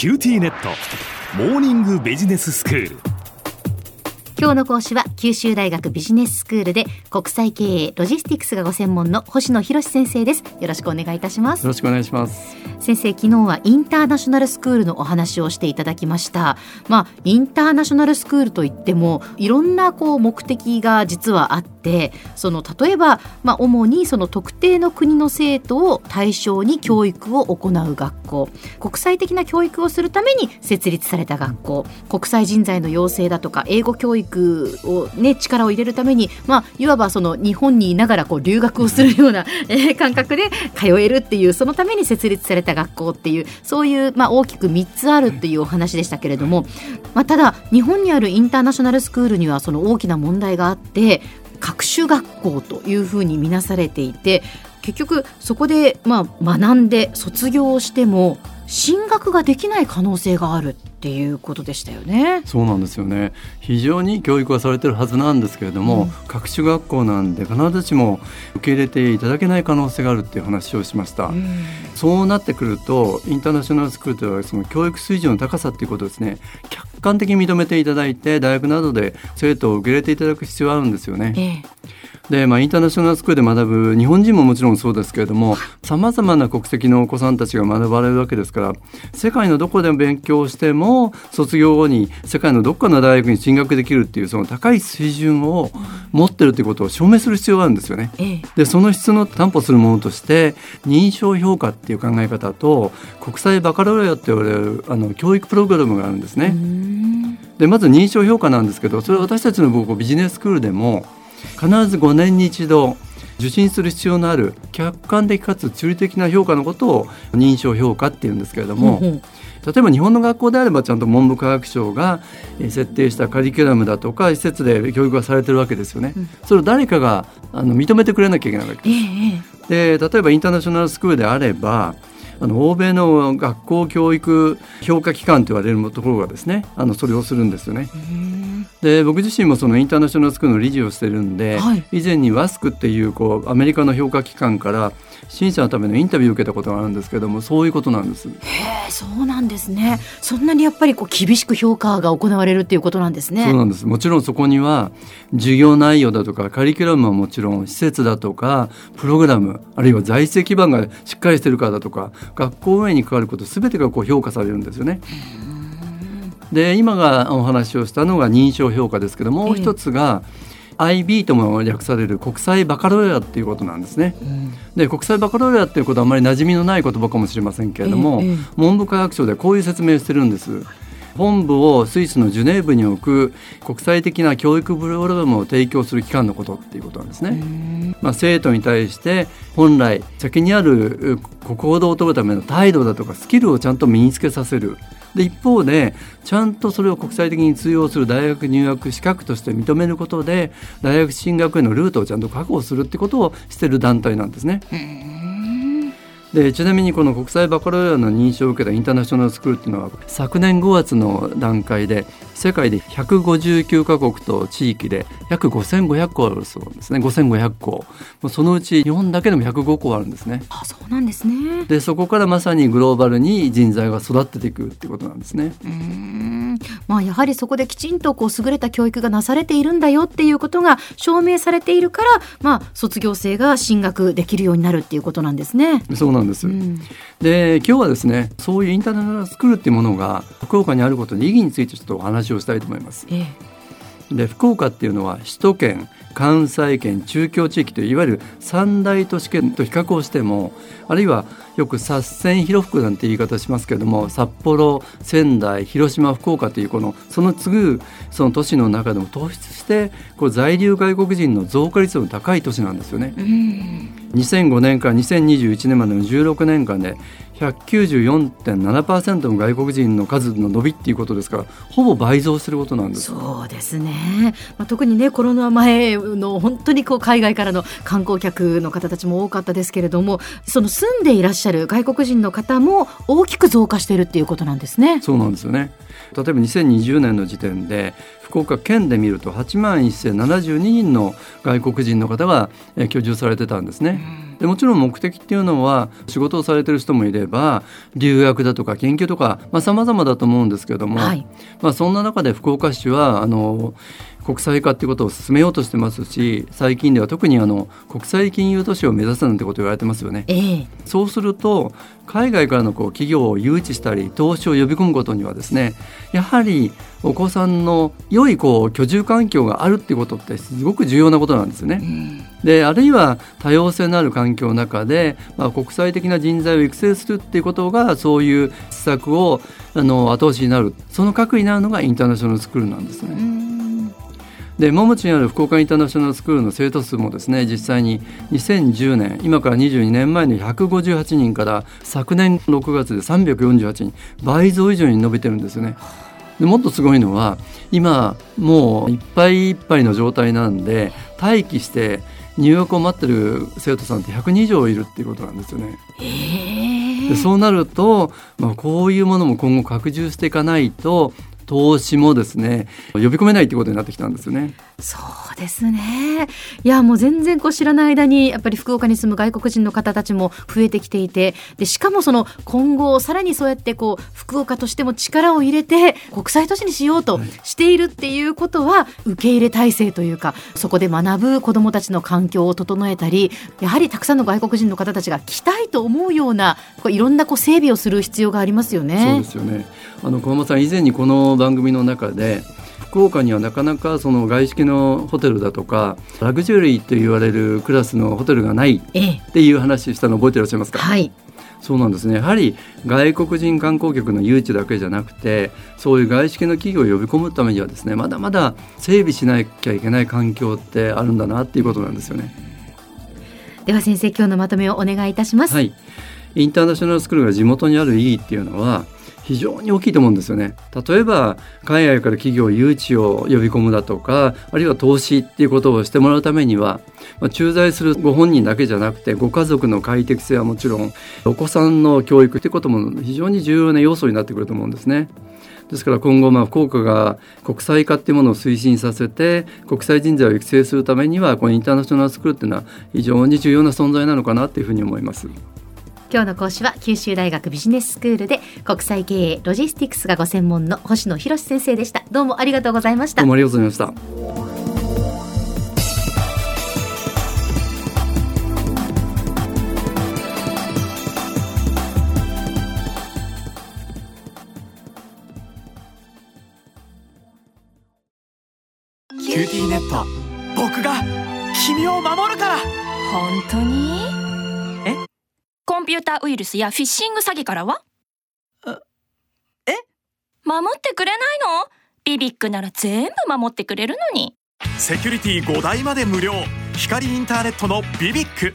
QTnet モーニングビジネススクール。今日の講師は九州大学ビジネススクールで国際経営ロジスティクスがご専門の星野博先生です。よろしくお願いいたします。よろしくお願いします。先生昨日はインターナショナルスクールのお話をしていただきました。まあインターナショナルスクールといってもいろんなこう目的が実はあってその例えばまあ主にその特定の国の生徒を対象に教育を行う学校。国際的な教育をするために設立された学校。国際人材の養成だとか英語教育をね力を入れるためにまあいわばその日本にいながらこう留学をするような、え、感覚で通えるっていうそのために設立された学校っていうそういうまあ大きく3つあるっていうお話でしたけれども、まあ、ただ日本にあるインターナショナルスクールにはその大きな問題があって各種学校というふうに見なされていて結局そこでまあ学んで卒業しても進学ができない可能性がある。っていうことでしたよね。そうなんですよね。非常に教育はされてるはずなんですけれども、うん、各種学校なんで必ずしも受け入れていただけない可能性があるっていう話をしました。うん、そうなってくるとインターナショナルスクールというのはその教育水準の高さっていうことですね。客観的に認めていただいて大学などで生徒を受け入れていただく必要があるんですよね。ええで、まあ、インターナショナルスクールで学ぶ日本人ももちろんそうですけれどもさまざまな国籍のお子さんたちが学ばれるわけですから世界のどこで勉強しても卒業後に世界のどこかの大学に進学できるっていうその高い水準を持ってるということを証明する必要があるんですよね。でその質の担保するものとして認証評価っていう考え方と国際バカロレアって言われるあの教育プログラムがあるんですね。でまず認証評価なんですけどそれは私たちのビジネススクールでも必ず5年に一度受診する必要のある客観的かつ中立的な評価のことを認証評価っていうんですけれども、例えば日本の学校であればちゃんと文部科学省が設定したカリキュラムだとか施設で教育がされてるわけですよね。それを誰かがあの認めてくれなきゃいけないわけです。で例えばインターナショナルスクールであればあの欧米の学校教育評価機関と言われるところがですねあのそれをするんですよね。で僕自身もそのインターナショナルスクールの理事をしてるんで、はい、以前にワスクっていうこうアメリカの評価機関から審査のためのインタビューを受けたことがあるんですけどもそういうことなんです。へえそうなんですね。そんなにやっぱりこう厳しく評価が行われるっていうことなんですね。そうなんです。もちろんそこには授業内容だとかカリキュラムはもちろん施設だとかプログラムあるいは財政基盤がしっかりしてるかだとか学校運営に関わることすべてがこう評価されるんですよね。で今がお話をしたのが認証評価ですけどもう一つが、IB とも略される国際バカロレアっていうことなんですね。うん、で国際バカロレアっていうことはあまり馴染みのない言葉かもしれませんけれども、ええ、文部科学省でこういう説明をしてるんです。本部をスイスのジュネーブに置く国際的な教育プログラムを提供する機関のことっていうことなんですね。まあ、生徒に対して本来先にある行動を取るための態度だとかスキルをちゃんと身につけさせるで一方でちゃんとそれを国際的に通用する大学入学資格として認めることで大学進学へのルートをちゃんと確保するってことをしてる団体なんですね。でちなみにこの国際バカロレアの認証を受けたインターナショナルスクールっていうのは昨年5月の段階で世界で159カ国と地域で約5500校あるそうですね。5500校。そのうち日本だけでも105校あるんですね。あそうなんですね。でそこからまさにグローバルに人材が育てていくっていうことなんですね。うん。まあやはりそこできちんとこう優れた教育がなされているんだよっていうことが証明されているからまあ卒業生が進学できるようになるっていうことなんですね。そうなんです、うん、で今日はですねそういうインターナショナルスクールっていうものが福岡にあることの意義についてちょっとお話をしたいと思います。ええ、で福岡っていうのは首都圏関西圏中京地域といわゆる三大都市圏と比較をしてもあるいはよく札線広福なんて言い方しますけれども札幌仙台広島福岡というこのその次ぐその都市の中でも突出してこう在留外国人の増加率の高い都市なんですよね。2005年から2021年までの16年間で194.7%の外国人の数の伸びっていうことですからほぼ倍増することなんです。そうですね、まあ、特にねコロナ前の本当にこう海外からの観光客の方たちも多かったですけれどもその住んでいらっしゃる外国人の方も大きく増加しているっていうことなんですね。そうなんですよね。例えば2020年の時点で福岡県で見ると8万1072人の外国人の方が居住されてたんですね。でもちろん目的っていうのは仕事をされてる人もいれば留学だとか研究とかさまざ、まだと思うんですけれども、はい、まあ、そんな中で福岡市はあの国際化っていうことを進めようとしてますし最近では特にあの国際金融都市を目指すなんてことを言われてますよね。えー、そうすると海外からのこう企業を誘致したり投資を呼び込むことにはですねやはりお子さんの良いこう居住環境があるっていうことってすごく重要なことなんですよね。であるいは多様性のある環境の中で、まあ、国際的な人材を育成するっていうことがそういう施策をあの後押しになるその核になるのがインターナショナルスクールなんですね。で桃地にある福岡インターナショナルスクールの生徒数もですね実際に2010年今から22年前の158人から昨年6月で348人倍増以上に伸びてるんですよね。でもっとすごいのは今もういっぱいいっぱいの状態なんで待機して入学を待ってる生徒さんって100人以上いるっていうことなんですよね。でそうなると、まあ、こういうものも今後拡充していかないと投資もですね呼び込めないということになってきたんですよね。そうですねいやもう全然こう知らない間にやっぱり福岡に住む外国人の方たちも増えてきていてでしかもその今後さらにそうやってこう福岡としても力を入れて国際都市にしようとしているっていうことは、受け入れ体制というかそこで学ぶ子どもたちの環境を整えたりやはりたくさんの外国人の方たちが来たいと思うようなこういろんなこう整備をする必要がありますよね。そうですよねあの小浜さん以前にこの番組の中で福岡にはなかなかその外資系のホテルだとかラグジュアリーと言われるクラスのホテルがないっていう話したの覚えていらっしゃいますか、はい、そうなんですね。やはり外国人観光客の誘致だけじゃなくてそういう外資系の企業を呼び込むためにはですねまだまだ整備しなきゃいけない環境ってあるんだなっていうことなんですよね。では先生今日のまとめをお願いいたします。はい、インターナショナルスクールが地元にある意義っていうのは非常に大きいと思うんですよね。例えば海外から企業誘致を呼び込むだとかあるいは投資っていうことをしてもらうためには、まあ、駐在するご本人だけじゃなくてご家族の快適性はもちろんお子さんの教育っていうことも非常に重要な要素になってくると思うんですね。ですから今後ま福岡が国際化っていうものを推進させて国際人材を育成するためにはこのインターナショナルスクールっていうのは非常に重要な存在なのかなっていうふうに思います。今日の講師は九州大学ビジネススクールで国際経営ロジスティクスがご専門の星野博先生でした。どうもありがとうございました。どうもありがとうございました。キューティーネット僕が君を守るから。本当に？ピューターウイルスやフィッシング詐欺からは？え？守ってくれないの？ BBIQ なら全部守ってくれるのに。セキュリティ5台まで無料。光インターネットの BBIQ